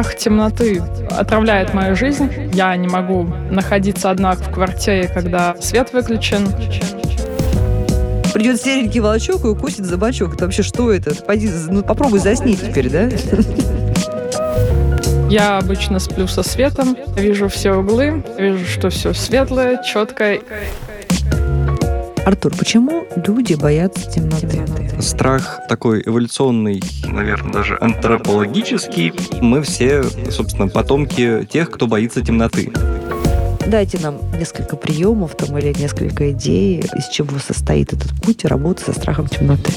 Страх темноты отравляет мою жизнь. Я не могу находиться одна в квартире, когда свет выключен. Придет серенький волчок и укусит за бочок. Это вообще что это? Пойди, ну, попробуй засни теперь, да? Я обычно сплю со светом, вижу все углы, вижу, что все светлое, четкое. Артур, почему люди боятся темноты? Страх такой эволюционный, наверное, даже антропологический. Мы все, собственно, потомки тех, кто боится темноты. Дайте нам несколько приемов там, или несколько идей, из чего состоит этот путь работы со страхом темноты.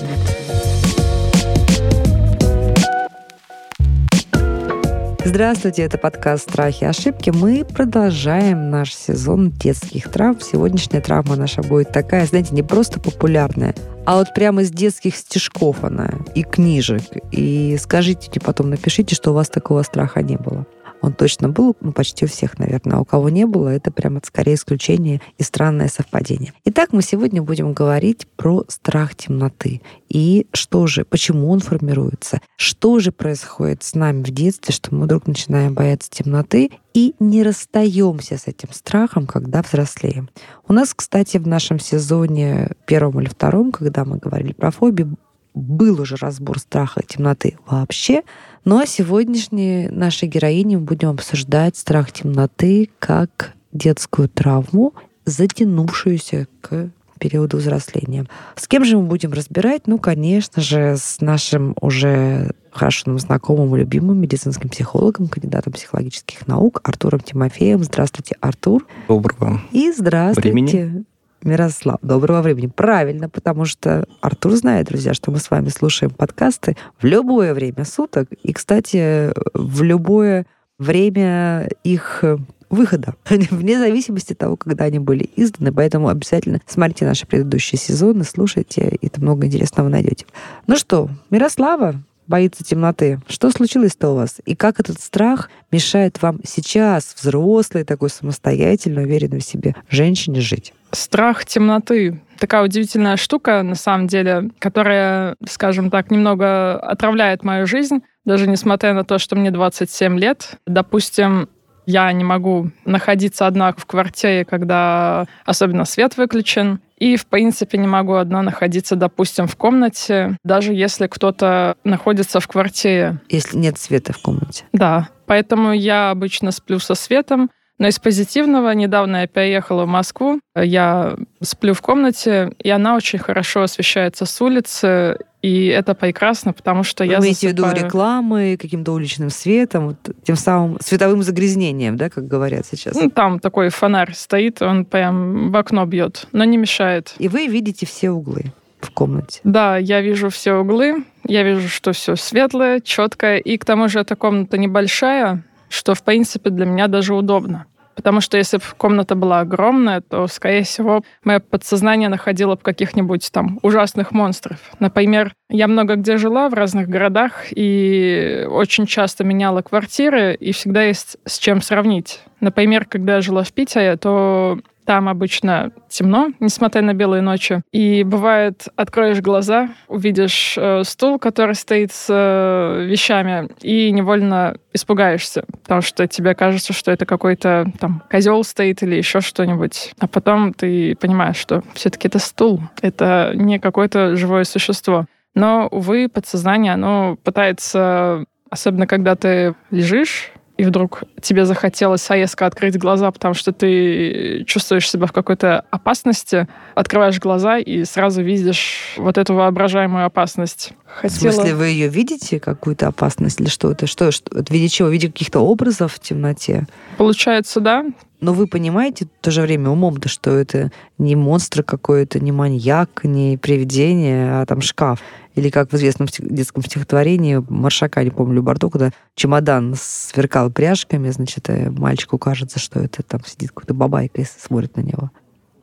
Здравствуйте, это подкаст «Страхи и ошибки». Мы продолжаем наш сезон детских травм. Сегодняшняя травма наша будет такая, знаете, не просто популярная, а вот прямо из детских стишков она и книжек. И скажите потом, напишите, что у вас такого страха не было. Он точно был, ну, почти у всех, наверное. А у кого не было, это прямо скорее исключение и странное совпадение. Итак, мы сегодня будем говорить про страх темноты. И что же, почему он формируется? Что же происходит с нами в детстве, что мы вдруг начинаем бояться темноты и не расстаемся с этим страхом, когда взрослеем. У нас, кстати, в нашем сезоне первом или втором, когда мы говорили про фобию, был уже разбор страха темноты вообще, ну а сегодняшней нашей героине мы будем обсуждать страх темноты как детскую травму, затянувшуюся к периоду взросления. С кем же мы будем разбирать? Ну, конечно же, с нашим уже хорошо нам знакомым и любимым медицинским психологом, кандидатом психологических наук Артуром Тимофеем. Здравствуйте, Артур. Доброго. И здравствуйте, времени. Мирослав. Доброго времени. Правильно, потому что Артур знает, друзья, что мы с вами слушаем подкасты в любое время суток. И, кстати, в любое время их выхода, вне зависимости от того, когда они были изданы. Поэтому обязательно смотрите наши предыдущие сезоны, слушайте, и там много интересного найдете. Ну что, Мирослава, боится темноты. Что случилось-то у вас? И как этот страх мешает вам сейчас, взрослой, такой самостоятельной, уверенной в себе женщине, жить? Страх темноты такая удивительная штука, на самом деле, которая, скажем так, немного отравляет мою жизнь, даже несмотря на то, что мне 27 лет. Допустим, я не могу находиться одна в квартире, когда особенно свет выключен. И, в принципе, не могу одна находиться, допустим, в комнате, даже если кто-то находится в квартире. Если нет света в комнате. Да. Поэтому я обычно сплю со светом. Но из позитивного, недавно я переехала в Москву, я сплю в комнате, и она очень хорошо освещается с улицы, и это прекрасно, потому что Вы я имеете засыпаю... в виду рекламы, каким-то уличным светом, вот, тем самым световым загрязнением, да, как говорят сейчас? Ну, там такой фонарь стоит, он прям в окно бьет, но не мешает. И вы видите все углы в комнате. Да, я вижу все углы, я вижу, что все светлое, четкое, и к тому же эта комната небольшая, что, в принципе, для меня даже удобно. Потому что если бы комната была огромная, то, скорее всего, мое подсознание находило бы каких-нибудь там ужасных монстров. Например, я много где жила в разных городах и очень часто меняла квартиры, и всегда есть с чем сравнить. Например, когда я жила в Питере, то там обычно темно, несмотря на белые ночи. И бывает, откроешь глаза, увидишь э, стул, который стоит с э, вещами, и невольно испугаешься, потому что тебе кажется, что это какой-то там козел стоит или еще что-нибудь. А потом ты понимаешь, что все-таки это стул, это не какое-то живое существо. Но, увы, подсознание, оно пытается, особенно когда ты лежишь, и вдруг тебе захотелось резко открыть глаза, потому что ты чувствуешь себя в какой-то опасности, открываешь глаза и сразу видишь вот эту воображаемую опасность. Хотела... В смысле, вы ее видите, какую-то опасность или что это? Что, что в виде чего? В виде каких-то образов в темноте? Получается, да. Но вы понимаете в то же время умом-то, что это не монстр какой-то, не маньяк, не привидение, а там шкаф. Или как в известном детском стихотворении Маршака, не помню, Любарто, когда чемодан сверкал пряжками, значит, э, мальчику кажется, что это там сидит какой-то бабайка и смотрит на него.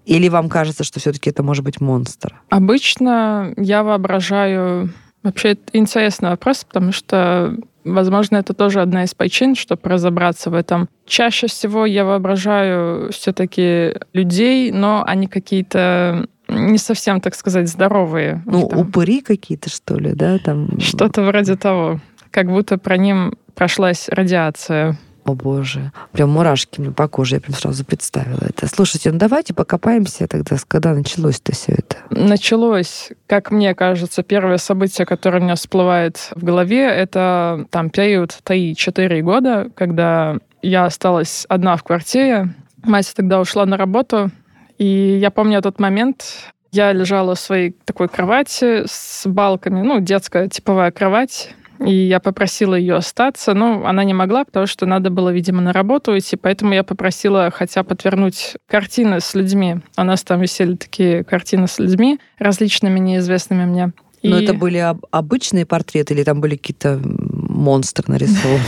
Или вам кажется, что все-таки это может быть монстр? Обычно я воображаю... Вообще, это интересный вопрос, потому что, возможно, это тоже одна из причин, чтобы разобраться в этом. Чаще всего я воображаю все-таки людей, но они какие-то не совсем, так сказать, здоровые. Ну, там, упыри какие-то, что ли, да? Там... Что-то вроде того. Как будто про ним прошлась радиация. О боже, прям мурашки мне по коже, я прям сразу представила это. Слушайте, ну давайте покопаемся тогда, когда началось-то все это. Началось, как мне кажется, первое событие, которое у меня всплывает в голове, это там период 3-4 года, когда я осталась одна в квартире. Мать тогда ушла на работу, и я помню этот момент, я лежала в своей такой кровати с балками, ну, детская типовая кровать, и я попросила ее остаться. Но она не могла, потому что надо было, видимо, на работу идти. Поэтому я попросила хотя бы отвернуть картины с людьми. У нас там висели такие картины с людьми, различными, неизвестными мне. Но и... это были об- обычные портреты или там были какие-то монстры нарисованы?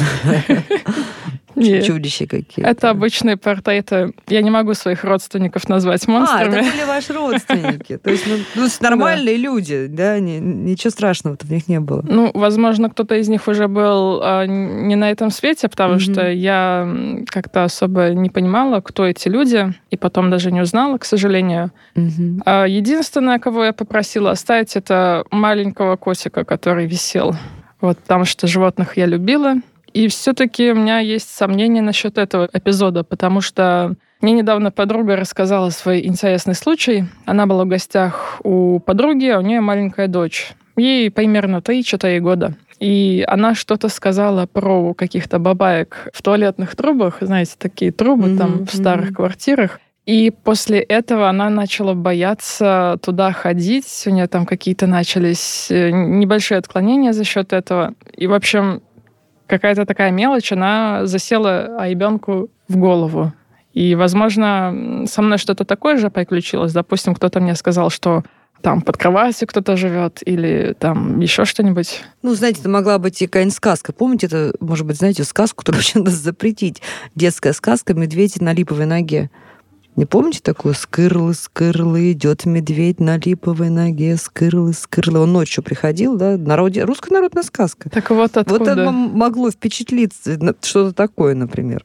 Нет. Чудища какие-то. Это обычные портреты. Я не могу своих родственников назвать монстрами. А, это были ваши родственники. То есть, ну, ну нормальные люди, да, ничего страшного в них не было. Ну, возможно, кто-то из них уже был а, не на этом свете, потому что я как-то особо не понимала, кто эти люди, и потом даже не узнала, к сожалению. А единственное, кого я попросила оставить, это маленького котика, который висел. Вот потому что животных я любила, и все-таки у меня есть сомнения насчет этого эпизода, потому что мне недавно подруга рассказала свой интересный случай. Она была в гостях у подруги, а у нее маленькая дочь. Ей примерно 3-4 года. И она что-то сказала про каких-то бабаек в туалетных трубах, знаете, такие трубы mm-hmm, там в старых mm-hmm. квартирах. И после этого она начала бояться туда ходить. У нее там какие-то начались э, небольшие отклонения за счет этого. И, в общем, какая-то такая мелочь, она засела ребенку в голову. И, возможно, со мной что-то такое же приключилось. Допустим, кто-то мне сказал, что там под кроватью кто-то живет или там еще что-нибудь. Ну, знаете, это могла быть и какая-нибудь сказка. Помните, это, может быть, знаете, сказку, которую вообще надо запретить. Детская сказка «Медведь на липовой ноге». Не помните такую? Скырлы, скырлы, идет медведь на липовой ноге, скырлы, скырлы. Он ночью приходил, да? Народе... Русская народная сказка. Так вот откуда... Вот это могло впечатлиться, что-то такое, например.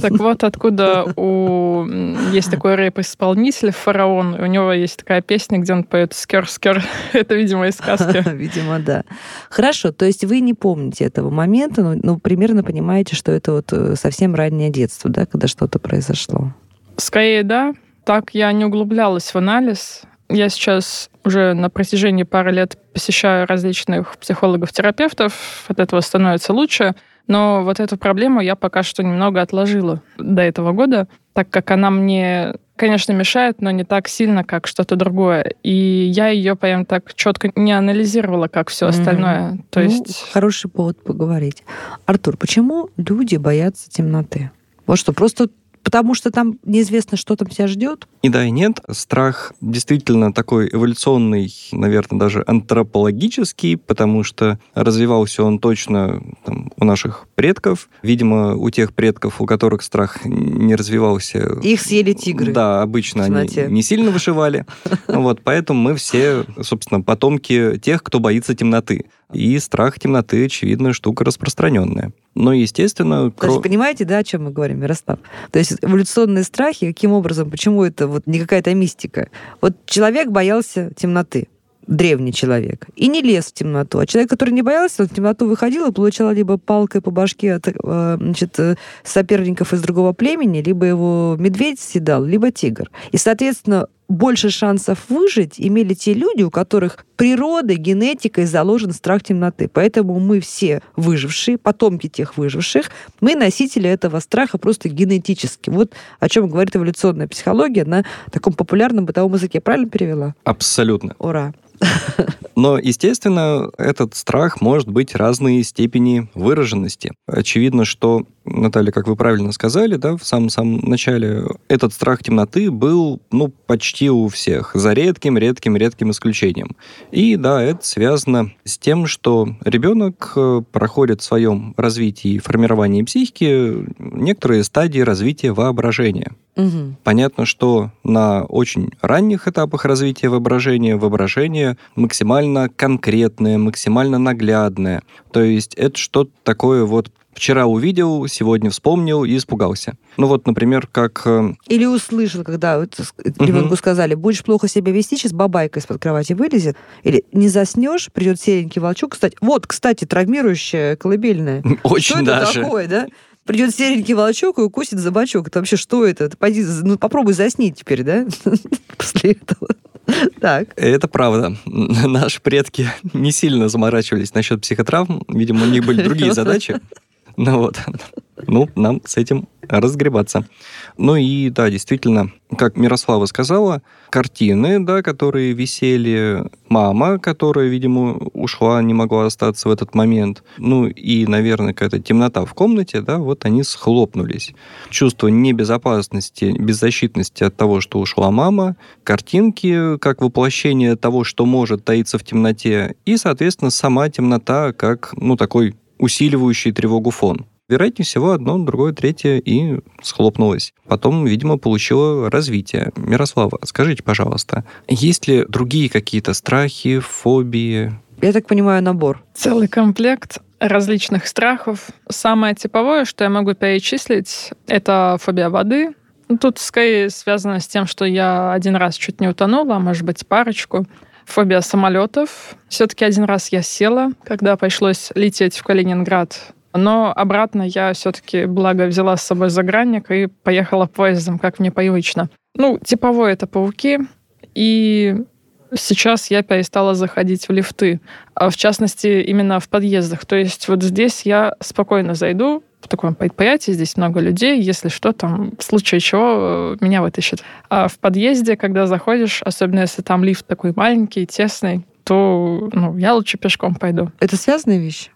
Так вот откуда у... есть такой рэп-исполнитель «Фараон», у него есть такая песня, где он поет «Скер-скер». Это, видимо, из сказки. Видимо, да. Хорошо, то есть вы не помните этого момента, но, но примерно понимаете, что это вот э, совсем раннее детство, да, когда что-то произошло? Скорее, да. Так я не углублялась в анализ. Я сейчас уже на протяжении пары лет посещаю различных психологов-терапевтов. От этого становится лучше. Но вот эту проблему я пока что немного отложила до этого года, так как она мне, конечно, мешает, но не так сильно, как что-то другое. И я ее прям так четко не анализировала, как все остальное. Mm-hmm. То ну, есть... Хороший повод поговорить. Артур, почему люди боятся темноты? Вот что, просто потому что там неизвестно, что там тебя ждет? И да, и нет. Страх действительно такой эволюционный, наверное, даже антропологический, потому что развивался он точно там, у наших предков. Видимо, у тех предков, у которых страх не развивался... Их съели тигры. Да, обычно они не сильно вышивали. Вот, поэтому мы все, собственно, потомки тех, кто боится темноты. И страх темноты, очевидно, штука распространенная. Но, естественно... То есть, понимаете, да, о чем мы говорим, Ярослав? То есть эволюционные страхи, каким образом, почему это вот не какая-то мистика? Вот человек боялся темноты древний человек, и не лез в темноту. А человек, который не боялся, он в темноту выходил и получал либо палкой по башке от э, значит, э, соперников из другого племени, либо его медведь съедал, либо тигр. И, соответственно, больше шансов выжить имели те люди, у которых природой, генетикой заложен страх темноты. Поэтому мы все выжившие, потомки тех выживших, мы носители этого страха просто генетически. Вот о чем говорит эволюционная психология на таком популярном бытовом языке. Правильно перевела? Абсолютно. Ура. Но, естественно, этот страх может быть разной степени выраженности. Очевидно, что, Наталья, как вы правильно сказали, да, в самом-самом начале, этот страх темноты был, ну, почти у всех, за редким-редким-редким исключением. И, да, это связано с тем, что ребенок э, проходит в своем развитии и формировании психики некоторые стадии развития воображения. Угу. Понятно, что на очень ранних этапах развития воображения воображение максимально конкретное, максимально наглядное. То есть это что-то такое вот вчера увидел, сегодня вспомнил и испугался. Ну вот, например, как... э, Или услышал, когда вот ребенку сказали, будешь плохо себя вести, сейчас бабайка из-под кровати вылезет. Или не заснешь, придет серенький волчок. Кстати, вот, кстати, травмирующая колыбельная. Что Очень это даже. такое, да? Придет серенький волчок и укусит за бочок. Это вообще что это? Ты пойди, ну, попробуй заснить теперь, да? После этого. Так. Это правда. Наши предки не сильно заморачивались насчет психотравм. Видимо, у них были другие задачи. Ну вот. Ну, нам с этим разгребаться. Ну и да, действительно, как Мирослава сказала, картины, да, которые висели, мама, которая, видимо, ушла, не могла остаться в этот момент, ну и, наверное, какая-то темнота в комнате, да, вот они схлопнулись. Чувство небезопасности, беззащитности от того, что ушла мама, картинки как воплощение того, что может таиться в темноте, и, соответственно, сама темнота как, ну, такой усиливающий тревогу фон. Вероятнее всего, одно, другое, третье и схлопнулось. Потом, видимо, получило развитие. Мирослава, скажите, пожалуйста, есть ли другие какие-то страхи, фобии? Я так понимаю, набор. Целый комплект различных страхов. Самое типовое, что я могу перечислить, это фобия воды. Ну, Тут скорее связано с тем, что я один раз чуть не утонула, а может быть парочку. Фобия самолетов. Все-таки один раз я села, когда пришлось лететь в Калининград. Но обратно я все-таки, благо, взяла с собой загранник и поехала поездом, как мне привычно. Ну, типовое это пауки. И сейчас я перестала заходить в лифты. А в частности, именно в подъездах. То есть вот здесь я спокойно зайду, в таком предприятии, здесь много людей, если что, там, в случае чего, э, меня вытащит. А в подъезде, когда заходишь, особенно если там лифт такой маленький, тесный, то ну, я лучше пешком пойду. Это связанные вещи,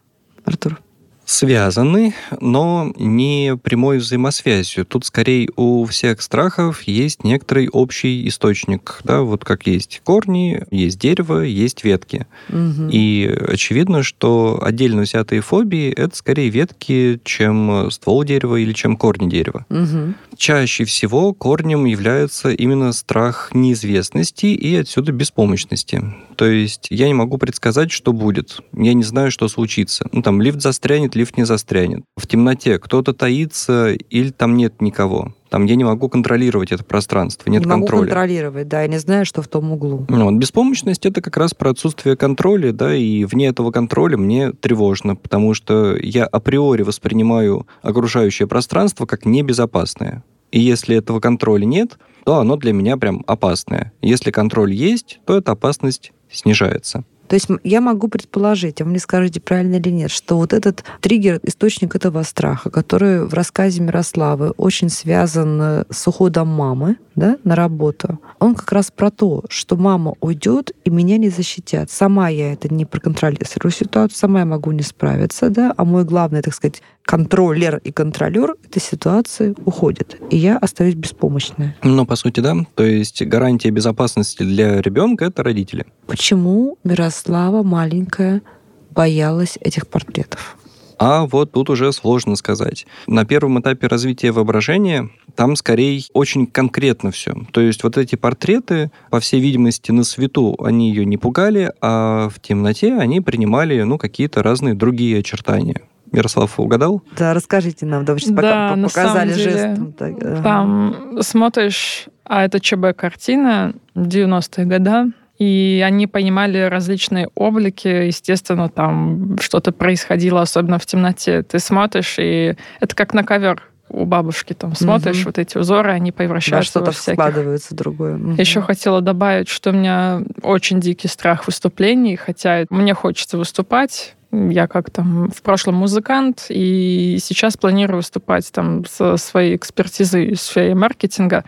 Артур? Связаны, но не прямой взаимосвязью. Тут скорее у всех страхов есть некоторый общий источник. Да, вот как есть корни, есть дерево, есть ветки. Мгм. И очевидно, что отдельно взятые фобии — это скорее ветки, чем ствол дерева или чем корни дерева. Мгм. Чаще всего корнем является именно страх неизвестности и отсюда беспомощности. То есть я не могу предсказать, что будет. Я не знаю, что случится. Ну, там лифт застрянет, лифт не застрянет. В темноте кто-то таится или там нет никого. Там я не могу контролировать это пространство, нет не могу контроля. контролировать, да, я не знаю, что в том углу. Ну, вот беспомощность это как раз про отсутствие контроля, да, и вне этого контроля мне тревожно, потому что я априори воспринимаю окружающее пространство как небезопасное. И если этого контроля нет, то оно для меня прям опасное. Если контроль есть, то эта опасность снижается. То есть я могу предположить, а вы мне скажете, правильно или нет, что вот этот триггер, источник этого страха, который в рассказе Мирославы очень связан э, с уходом мамы да, на работу, он как раз про то, что мама уйдет и меня не защитят. Сама я это не проконтролирую ситуацию, сама я могу не справиться, да, а мой главный, так сказать, контроллер и контролер этой ситуации уходит, и я остаюсь беспомощная. Ну, по сути, да. То есть гарантия безопасности для ребенка это родители. Почему Мирослава маленькая боялась этих портретов? А вот тут уже сложно сказать. На первом этапе развития воображения там скорее очень конкретно все. То есть вот эти портреты, по всей видимости, на свету они ее не пугали, а в темноте они принимали ну, какие-то разные другие очертания. Мирослав угадал? Да, расскажите нам, да, вы сейчас Да, пока на показали самом деле, жестом. так, ага. Там смотришь, а это ЧБ-картина 90-е годы, и они понимали различные облики, естественно, там что-то происходило, особенно в темноте. Ты смотришь, и это как на ковер у бабушки там смотришь, Мгм. вот эти узоры, они Да, превращаются что-то во всяких складывается другое. Мгм. Еще хотела добавить, что у меня очень дикий страх выступлений, хотя мне хочется выступать. Я как там в прошлом музыкант, и сейчас планирую выступать там со своей экспертизой в сфере маркетинга.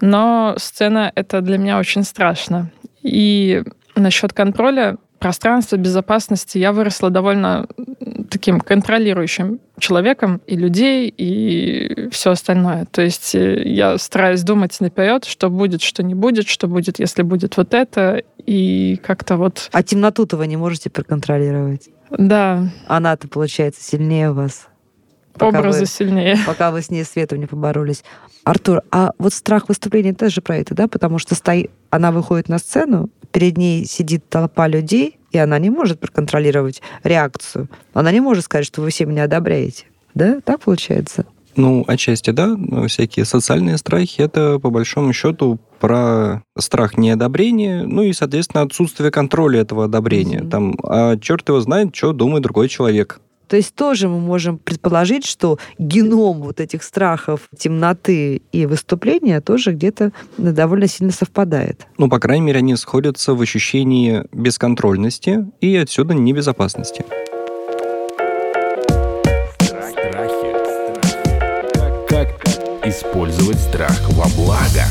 Но сцена — это для меня очень страшно. И насчет контроля пространства, безопасности я выросла довольно таким контролирующим человеком и людей, и все остальное. То есть э, я стараюсь думать наперед, что будет, что не будет, что будет, если будет вот это, и как-то вот... А темноту-то вы не можете проконтролировать. Да, Она-то, получается, сильнее вас. Пока Образы вы, сильнее. пока вы с ней светом не поборолись. Артур, а вот страх выступления тоже про это, да? Потому что стоит, она выходит на сцену, перед ней сидит толпа людей, и она не может проконтролировать реакцию. Она не может сказать, что вы все меня одобряете. Да? Так получается? Ну, отчасти, да. Всякие социальные страхи — это, по большому счету, про страх неодобрения, ну и, соответственно, отсутствие контроля этого одобрения. Mm-hmm. Там, а черт его знает, что думает другой человек. То есть тоже мы можем предположить, что геном вот этих страхов темноты и выступления тоже где-то довольно сильно совпадает. Ну, по крайней мере, они сходятся в ощущении бесконтрольности и отсюда небезопасности. Использовать страх во благо.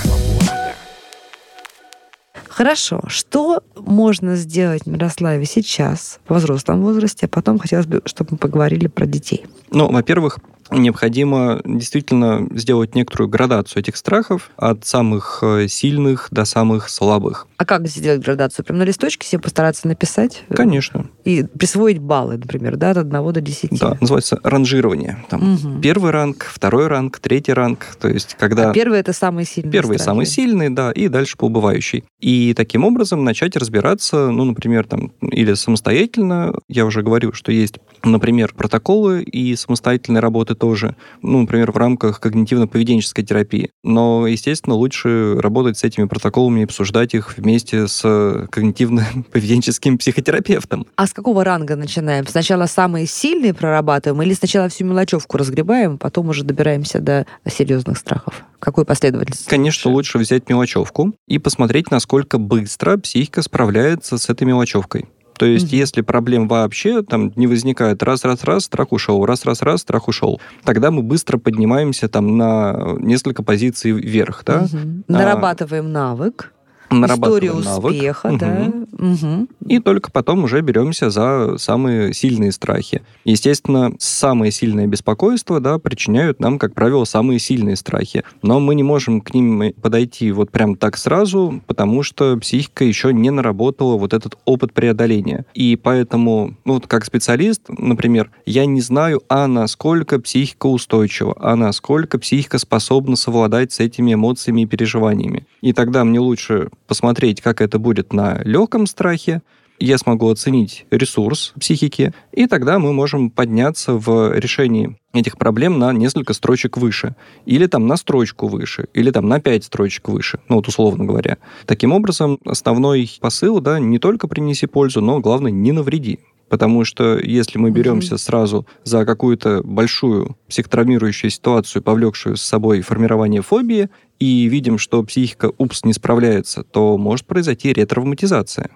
Хорошо. Что можно сделать Мирославе сейчас, в взрослом возрасте, а потом хотелось бы, чтобы мы поговорили про детей? Ну, во-первых, необходимо действительно сделать некоторую градацию этих страхов от самых э, сильных до самых слабых. А как сделать градацию? Прям на листочке себе постараться написать? Конечно. И присвоить баллы, например, да, от 1 до 10? Да, называется ранжирование. Там угу. Первый ранг, второй ранг, третий ранг. То есть, когда... А первый — это самый сильный Первый самый сильный, да, и дальше по убывающей. И таким образом начать разбираться, ну, например, там, или самостоятельно, я уже говорил, что есть, например, протоколы и самостоятельные работы тоже, ну, например, в рамках когнитивно-поведенческой терапии. Но, естественно, лучше работать с этими протоколами и обсуждать их вместе с когнитивно-поведенческим психотерапевтом. А с какого ранга начинаем? Сначала самые сильные прорабатываем или сначала всю мелочевку разгребаем, потом уже добираемся до серьезных страхов? Какой последовательности? Конечно, лучше взять мелочевку и посмотреть, насколько быстро психика справляется с этой мелочевкой. То есть, mm-hmm. если проблем вообще там не возникает, раз-раз-раз, страх ушел, раз-раз-раз, страх ушел, тогда мы быстро поднимаемся там на несколько позиций вверх, да? Mm-hmm. Нарабатываем а, навык историю успеха, навык. да. Угу. И только потом уже беремся за самые сильные страхи. Естественно, самое сильное беспокойство, да, причиняют нам, как правило, самые сильные страхи. Но мы не можем к ним подойти вот прям так сразу, потому что психика еще не наработала вот этот опыт преодоления. И поэтому, ну, вот как специалист, например, я не знаю, а насколько психика устойчива, а насколько психика способна совладать с этими эмоциями и переживаниями. И тогда мне лучше посмотреть, как это будет на легком страхе, я смогу оценить ресурс психики, и тогда мы можем подняться в решении этих проблем на несколько строчек выше, или там на строчку выше, или там на пять строчек выше, ну вот условно говоря. Таким образом, основной посыл, да, не только принеси пользу, но главное, не навреди. Потому что если мы беремся сразу за какую-то большую психотравмирующую ситуацию, повлекшую с собой формирование фобии, и видим, что психика, упс, не справляется, то может произойти ретравматизация.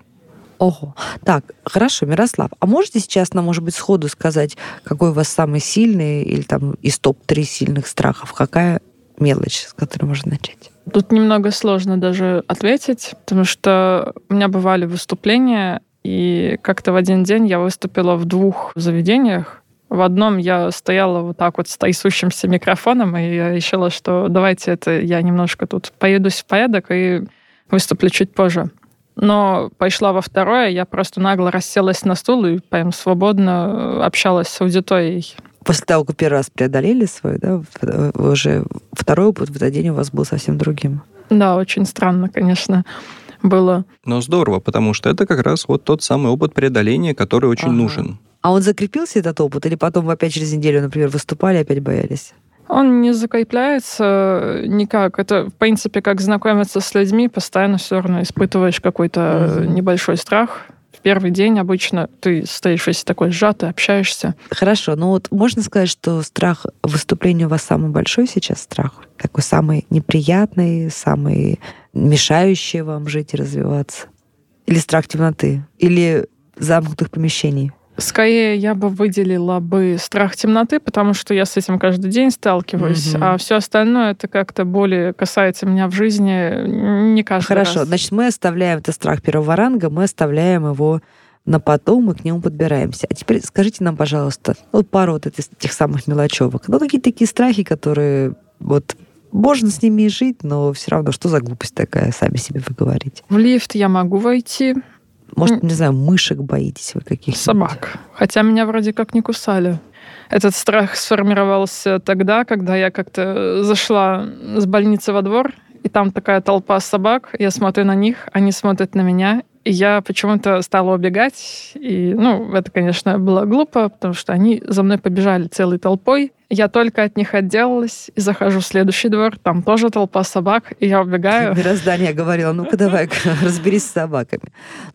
Ого. Так, хорошо, Мирослав, а можете сейчас нам, может быть, сходу сказать, какой у вас самый сильный или там из топ-3 сильных страхов? Какая мелочь, с которой можно начать? Тут немного сложно даже ответить, потому что у меня бывали выступления, и как-то в один день я выступила в двух заведениях, в одном я стояла вот так вот с трясущимся микрофоном, и я решила, что давайте это я немножко тут поедусь в порядок и выступлю чуть позже. Но пошла во второе, я просто нагло расселась на стул и прям свободно общалась с аудиторией. После того, как первый раз преодолели свой, да, уже второй опыт в этот день у вас был совсем другим. Да, очень странно, конечно было. Но здорово, потому что это как раз вот тот самый опыт преодоления, который очень ага. нужен. А он закрепился, этот опыт, или потом вы опять через неделю, например, выступали, опять боялись? Он не закрепляется никак. Это, в принципе, как знакомиться с людьми, постоянно все равно испытываешь какой-то mm-hmm. небольшой страх. Первый день обычно ты стоишь весь такой сжатый, общаешься. Хорошо, ну вот можно сказать, что страх выступления у вас самый большой сейчас страх? Такой самый неприятный, самый мешающий вам жить и развиваться? Или страх темноты? Или замкнутых помещений? Скорее, я бы выделила бы страх темноты, потому что я с этим каждый день сталкиваюсь, угу. а все остальное это как-то более касается меня в жизни не каждый Хорошо, раз. значит, мы оставляем этот страх первого ранга, мы оставляем его на потом, мы к нему подбираемся. А теперь скажите нам, пожалуйста, вот пару вот этих, этих самых мелочевок. Ну, какие такие страхи, которые вот можно с ними и жить, но все равно что за глупость такая, сами себе вы говорите. В лифт я могу войти, Может, не знаю, мышек боитесь вы каких-то? Собак. Хотя меня вроде как не кусали. Этот страх сформировался тогда, когда я как-то зашла с больницы во двор, и там такая толпа собак, я смотрю на них, они смотрят на меня, и я почему-то стала убегать. И, ну, это, конечно, было глупо, потому что они за мной побежали целой толпой. Я только от них отделалась и захожу в следующий двор. Там тоже толпа собак, и я убегаю. Мироздание говорила, ну-ка давай разберись с собаками.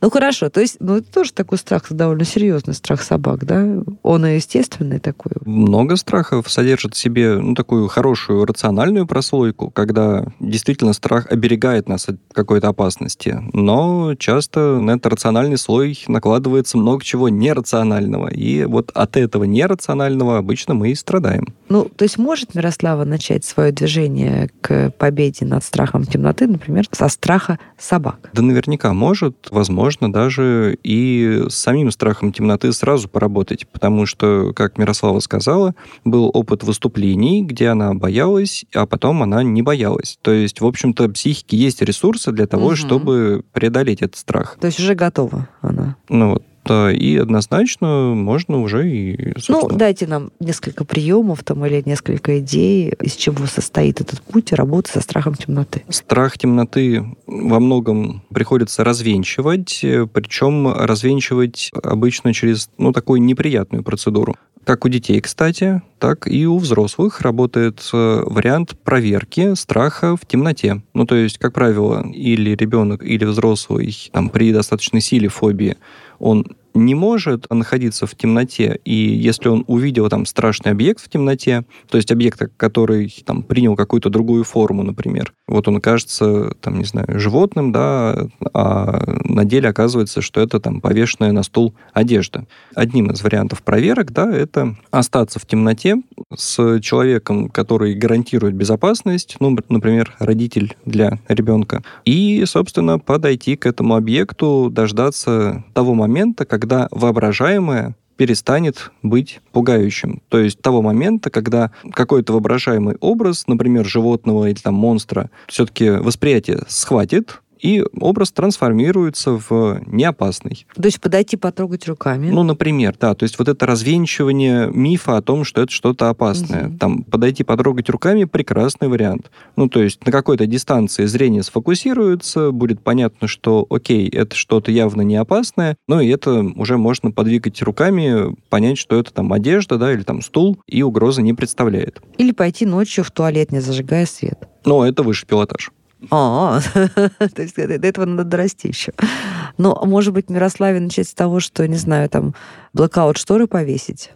Ну хорошо, то есть, ну это тоже такой страх, довольно серьезный страх собак, да? Он и естественный такой. Много страхов содержит в себе ну, такую хорошую рациональную прослойку, когда действительно страх оберегает нас от какой-то опасности. Но часто на этот рациональный слой накладывается много чего нерационального. И вот от этого нерационального обычно мы и страдаем знаем. Ну, то есть может Мирослава начать свое движение к победе над страхом темноты, например, со страха собак? Да наверняка может, возможно, даже и с самим страхом темноты сразу поработать, потому что, как Мирослава сказала, был опыт выступлений, где она боялась, а потом она не боялась. То есть, в общем-то, психике есть ресурсы для того, угу. чтобы преодолеть этот страх. То есть уже готова она. Ну вот, и однозначно можно уже и... Ну, дайте нам несколько приемов там или несколько идей, из чего состоит этот путь работы со страхом темноты. Страх темноты во многом приходится развенчивать, причем развенчивать обычно через, ну, такую неприятную процедуру. Как у детей, кстати, так и у взрослых работает э, вариант проверки страха в темноте. Ну, то есть, как правило, или ребенок, или взрослый там, при достаточной силе фобии, он не может находиться в темноте, и если он увидел там страшный объект в темноте, то есть объект, который там принял какую-то другую форму, например, вот он кажется, там, не знаю, животным, да, а на деле оказывается, что это там повешенная на стул одежда. Одним из вариантов проверок, да, это остаться в темноте с человеком, который гарантирует безопасность, ну, например, родитель для ребенка, и, собственно, подойти к этому объекту, дождаться того момента, когда воображаемое перестанет быть пугающим. То есть того момента, когда какой-то воображаемый образ, например, животного или там монстра, все-таки восприятие схватит, и образ трансформируется в неопасный. То есть подойти потрогать руками? Ну, например, да. То есть вот это развенчивание мифа о том, что это что-то опасное. Угу. Там подойти потрогать руками прекрасный вариант. Ну, то есть на какой-то дистанции зрение сфокусируется, будет понятно, что окей, это что-то явно не опасное, но и это уже можно подвигать руками, понять, что это там одежда, да, или там стул, и угрозы не представляет. Или пойти ночью в туалет, не зажигая свет. Ну, это выше пилотаж. А, то есть до этого надо дорасти еще. А может быть, Мирославе начать с того, что, не знаю, там, blackout шторы повесить?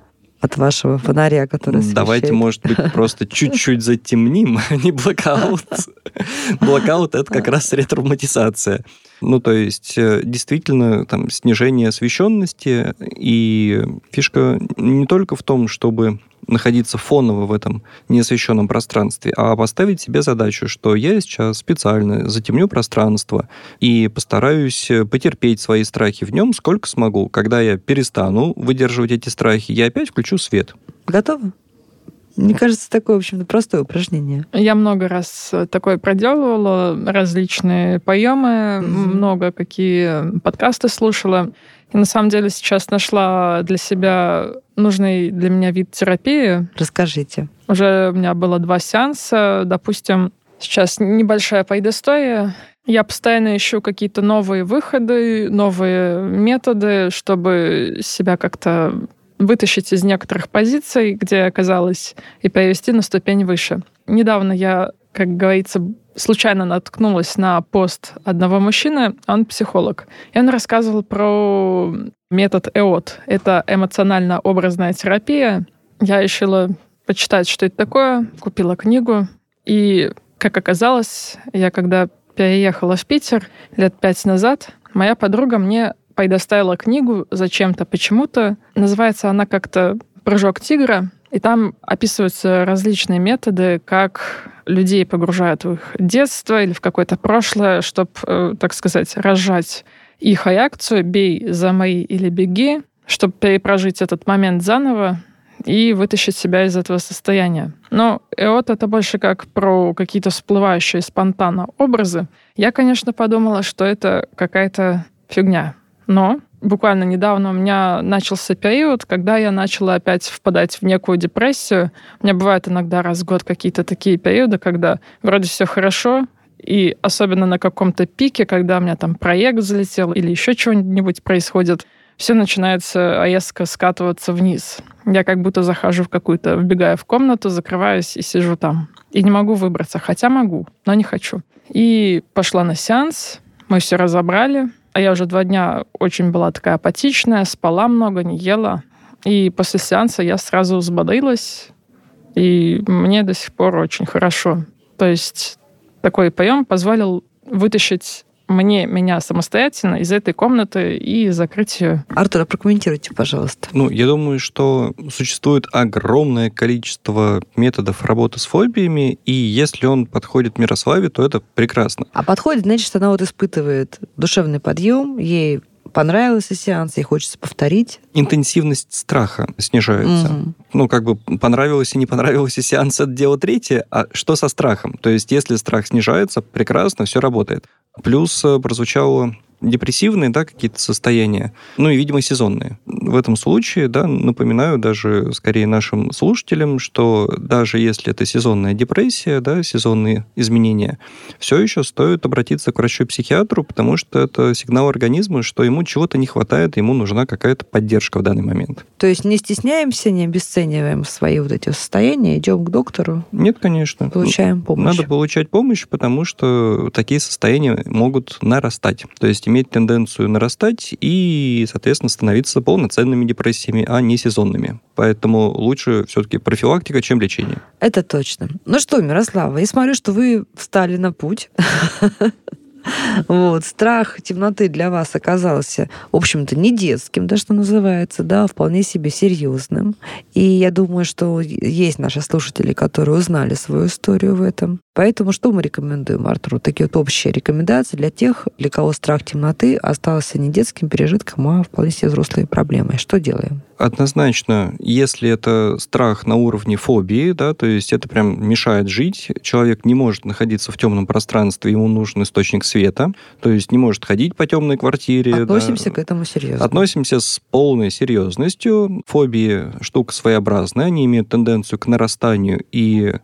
от вашего фонаря, который освещает. Давайте, может быть, просто чуть-чуть затемним, а не блокаут. Блокаут — это как раз ретравматизация. Ну, то есть, э, действительно, там, снижение освещенности, и фишка не только в том, чтобы находиться фоново в этом неосвещенном пространстве, а поставить себе задачу, что я сейчас специально затемню пространство и постараюсь э, потерпеть свои страхи в нем сколько смогу. Когда я перестану выдерживать эти страхи, я опять включу свет. Готово? Мне кажется, такое, в общем-то, простое упражнение. Я много раз такое проделывала, различные поемы, mm-hmm. много какие подкасты слушала. И на самом деле сейчас нашла для себя нужный для меня вид терапии. Расскажите. Уже у меня было два сеанса. Допустим, сейчас небольшая поедостоя. Я постоянно ищу какие-то новые выходы, новые методы, чтобы себя как-то вытащить из некоторых позиций, где оказалась, и перевести на ступень выше. Недавно я, как говорится, случайно наткнулась на пост одного мужчины, он психолог. И он рассказывал про метод ЭОТ. Это эмоционально-образная терапия. Я решила почитать, что это такое, купила книгу. И, как оказалось, я когда переехала в Питер лет пять назад, моя подруга мне предоставила книгу зачем-то, почему-то. Называется она как-то «Прыжок тигра». И там описываются различные методы, как людей погружают в их детство или в какое-то прошлое, чтобы, э, так сказать, разжать их реакцию «бей, за мои или беги», чтобы перепрожить этот момент заново и вытащить себя из этого состояния. Но и вот это больше как про какие-то всплывающие спонтанно образы. Я, конечно, подумала, что это какая-то фигня. Но буквально недавно у меня начался период, когда я начала опять впадать в некую депрессию. У меня бывают иногда раз в год какие-то такие периоды, когда вроде все хорошо, и особенно на каком-то пике, когда у меня там проект залетел или еще чего-нибудь происходит, все начинается резко скатываться вниз. Я как будто захожу в какую-то, вбегаю в комнату, закрываюсь и сижу там. И не могу выбраться, хотя могу, но не хочу. И пошла на сеанс, мы все разобрали, а я уже два дня очень была такая апатичная, спала много, не ела. И после сеанса я сразу взбодрилась, и мне до сих пор очень хорошо. То есть такой прием позволил вытащить мне, меня самостоятельно из этой комнаты и закрыть ее. Артур, а прокомментируйте, пожалуйста. Ну, я думаю, что существует огромное количество методов работы с фобиями, и если он подходит Мирославе, то это прекрасно. А подходит, значит, она вот испытывает душевный подъем, ей понравился сеанс, ей хочется повторить. Интенсивность страха снижается. Угу. Ну, как бы понравилось и не понравилось и сеанс, это дело третье. А что со страхом? То есть, если страх снижается, прекрасно, все работает. Плюс э, прозвучало депрессивные, да, какие-то состояния, ну и, видимо, сезонные. В этом случае, да, напоминаю даже скорее нашим слушателям, что даже если это сезонная депрессия, да, сезонные изменения, все еще стоит обратиться к врачу-психиатру, потому что это сигнал организма, что ему чего-то не хватает, ему нужна какая-то поддержка в данный момент. То есть не стесняемся, не обесцениваем свои вот эти состояния, идем к доктору? Нет, конечно. Получаем помощь. Надо получать помощь, потому что такие состояния могут нарастать. То есть иметь тенденцию нарастать и, соответственно, становиться полноценными депрессиями, а не сезонными. Поэтому лучше все-таки профилактика, чем лечение. Это точно. Ну что, Мирослава, я смотрю, что вы встали на путь. Вот, страх темноты для вас оказался, в общем-то, не детским, да, что называется, да, а вполне себе серьезным. И я думаю, что есть наши слушатели, которые узнали свою историю в этом. Поэтому что мы рекомендуем, Артуру? Такие вот общие рекомендации для тех, для кого страх темноты остался не детским пережитком, а вполне себе взрослой проблемой. Что делаем? Однозначно, если это страх на уровне фобии, да, то есть это прям мешает жить, человек не может находиться в темном пространстве, ему нужен источник света, то есть не может ходить по темной квартире. Относимся да. к этому серьезно. Относимся с полной серьезностью. Фобии штука своеобразная, они имеют тенденцию к нарастанию и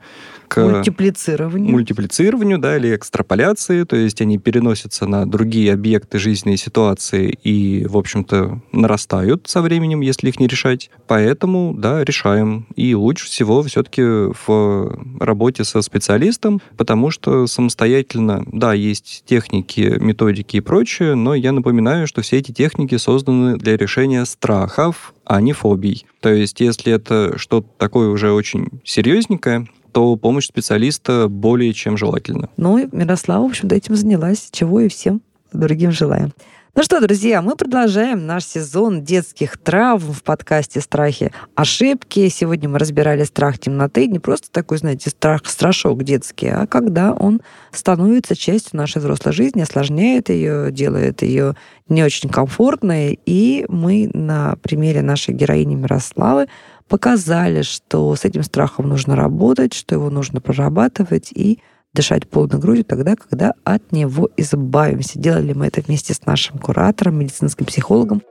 к мультиплицированию. мультиплицированию, да, или экстраполяции, то есть они переносятся на другие объекты жизненной ситуации и, в общем-то, нарастают со временем, если их не решать. Поэтому, да, решаем. И лучше всего все-таки в работе со специалистом, потому что самостоятельно, да, есть техники, методики и прочее, но я напоминаю, что все эти техники созданы для решения страхов, а не фобий. То есть, если это что-то такое уже очень серьезненькое, то помощь специалиста более чем желательна. Ну, Мирослава, в общем-то, этим занялась, чего и всем другим желаем. Ну что, друзья, мы продолжаем наш сезон детских травм в подкасте «Страхи. Ошибки». Сегодня мы разбирали страх темноты. Не просто такой, знаете, страх, страшок детский, а когда он становится частью нашей взрослой жизни, осложняет ее, делает ее не очень комфортной. И мы на примере нашей героини Мирославы показали, что с этим страхом нужно работать, что его нужно прорабатывать и дышать полной грудью тогда, когда от него избавимся. Делали мы это вместе с нашим куратором, медицинским психологом,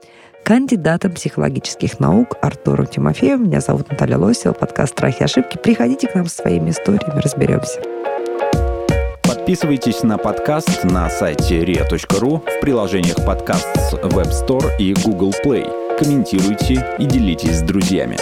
кандидатом психологических наук Артуром Тимофеевым. Меня зовут Наталья Лосева, подкаст «Страхи и ошибки». Приходите к нам со своими историями, разберемся. Подписывайтесь на подкаст на сайте ria.ru в приложениях подкаст с Web Store и Google Play. Комментируйте и делитесь с друзьями.